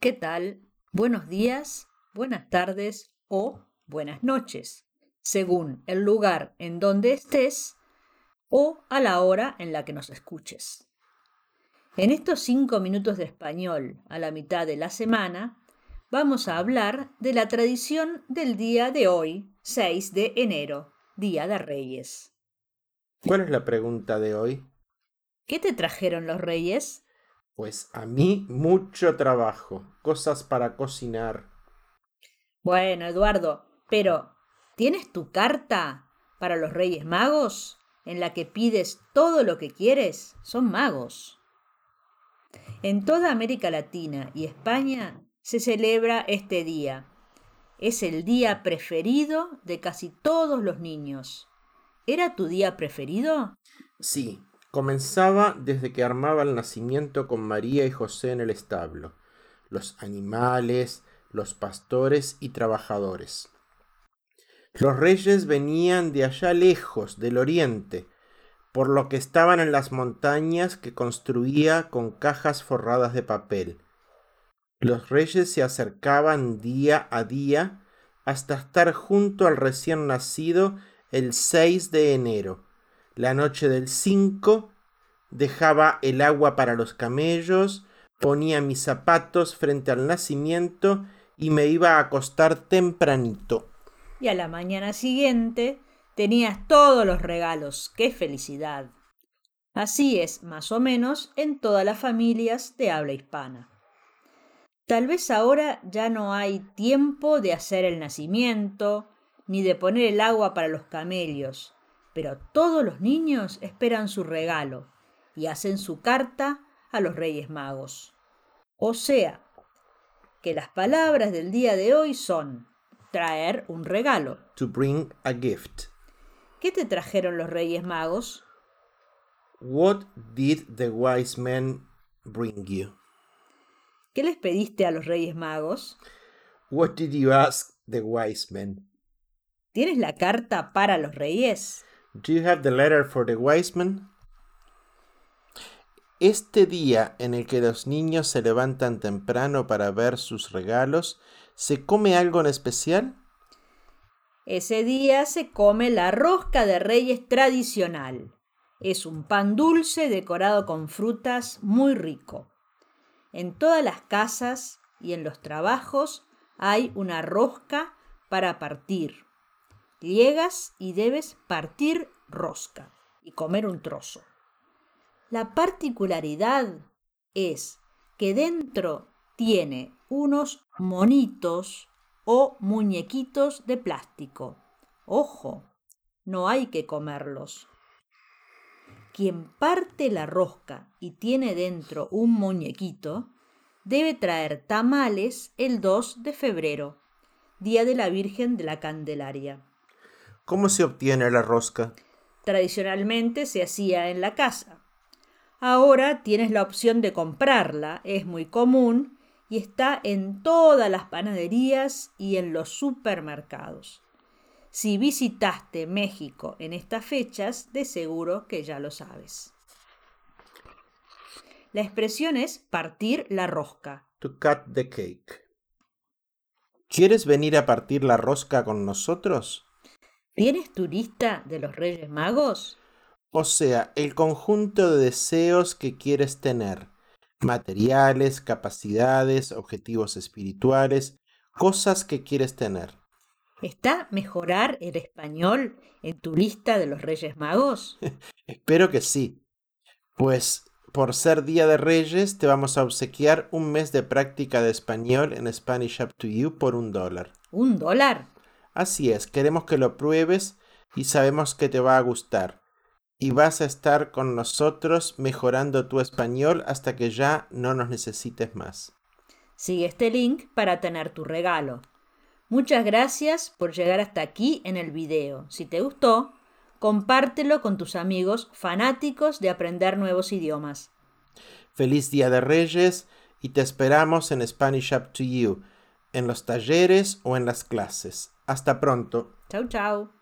¿Qué tal? Buenos días, buenas tardes o buenas noches, según el lugar en donde estés o a la hora en la que nos escuches. En estos cinco minutos de español a la mitad de la semana, vamos a hablar de la tradición del día de hoy, 6 de enero, Día de Reyes. ¿Cuál es la pregunta de hoy? ¿Qué te trajeron los reyes? Pues a mí mucho trabajo, cosas para cocinar. Bueno, Eduardo, pero ¿tienes tu carta para los Reyes Magos en la que pides todo lo que quieres? Son magos. En toda América Latina y España se celebra este día. Es el día preferido de casi todos los niños. ¿Era tu día preferido? Sí, Comenzaba desde que armaba el nacimiento con María y José en el establo, los animales, los pastores y trabajadores. Los reyes venían de allá lejos, del oriente, por lo que estaban en las montañas que construía con cajas forradas de papel. Los reyes se acercaban día a día hasta estar junto al recién nacido el 6 de enero, la noche del 5 dejaba el agua para los camellos, ponía mis zapatos frente al nacimiento y me iba a acostar tempranito. Y a la mañana siguiente tenías todos los regalos. ¡Qué felicidad! Así es, más o menos, en todas las familias de habla hispana. Tal vez ahora ya no hay tiempo de hacer el nacimiento, ni de poner el agua para los camellos, pero todos los niños esperan su regalo y hacen su carta a los Reyes Magos. O sea, que las palabras del día de hoy son traer un regalo. To bring a gift. ¿Qué te trajeron los Reyes Magos? What did the wise men bring you? ¿Qué les pediste a los Reyes Magos? What did you ask the wise men? ¿Tienes la carta para los reyes? Do you have the letter for the wise men? Este día en el que los niños se levantan temprano para ver sus regalos, ¿se come algo en especial? Ese día se come la rosca de reyes tradicional. Es un pan dulce decorado con frutas muy rico. En todas las casas y en los trabajos hay una rosca para partir. Llegas y debes partir rosca y comer un trozo. La particularidad es que dentro tiene unos monitos o muñequitos de plástico. Ojo, no hay que comerlos. Quien parte la rosca y tiene dentro un muñequito, debe traer tamales el 2 de febrero, día de la Virgen de la Candelaria. ¿Cómo se obtiene la rosca? Tradicionalmente se hacía en la casa. Ahora tienes la opción de comprarla, es muy común y está en todas las panaderías y en los supermercados. Si visitaste México en estas fechas, de seguro que ya lo sabes. La expresión es partir la rosca. To cut the cake. ¿Quieres venir a partir la rosca con nosotros? ¿Tienes tu lista de los Reyes Magos? O sea, el conjunto de deseos que quieres tener. Materiales, capacidades, objetivos espirituales, cosas que quieres tener. ¿Está mejorar el español en tu lista de los Reyes Magos? Espero que sí. Pues por ser Día de Reyes te vamos a obsequiar un mes de práctica de español en Spanish Up to You por un dólar. ¿Un dólar? Así es, queremos que lo pruebes y sabemos que te va a gustar y vas a estar con nosotros mejorando tu español hasta que ya no nos necesites más. Sigue este link para tener tu regalo. Muchas gracias por llegar hasta aquí en el video. Si te gustó, compártelo con tus amigos fanáticos de aprender nuevos idiomas. Feliz Día de Reyes y te esperamos en Spanish Up to You, en los talleres o en las clases. Hasta pronto. Chau, chau.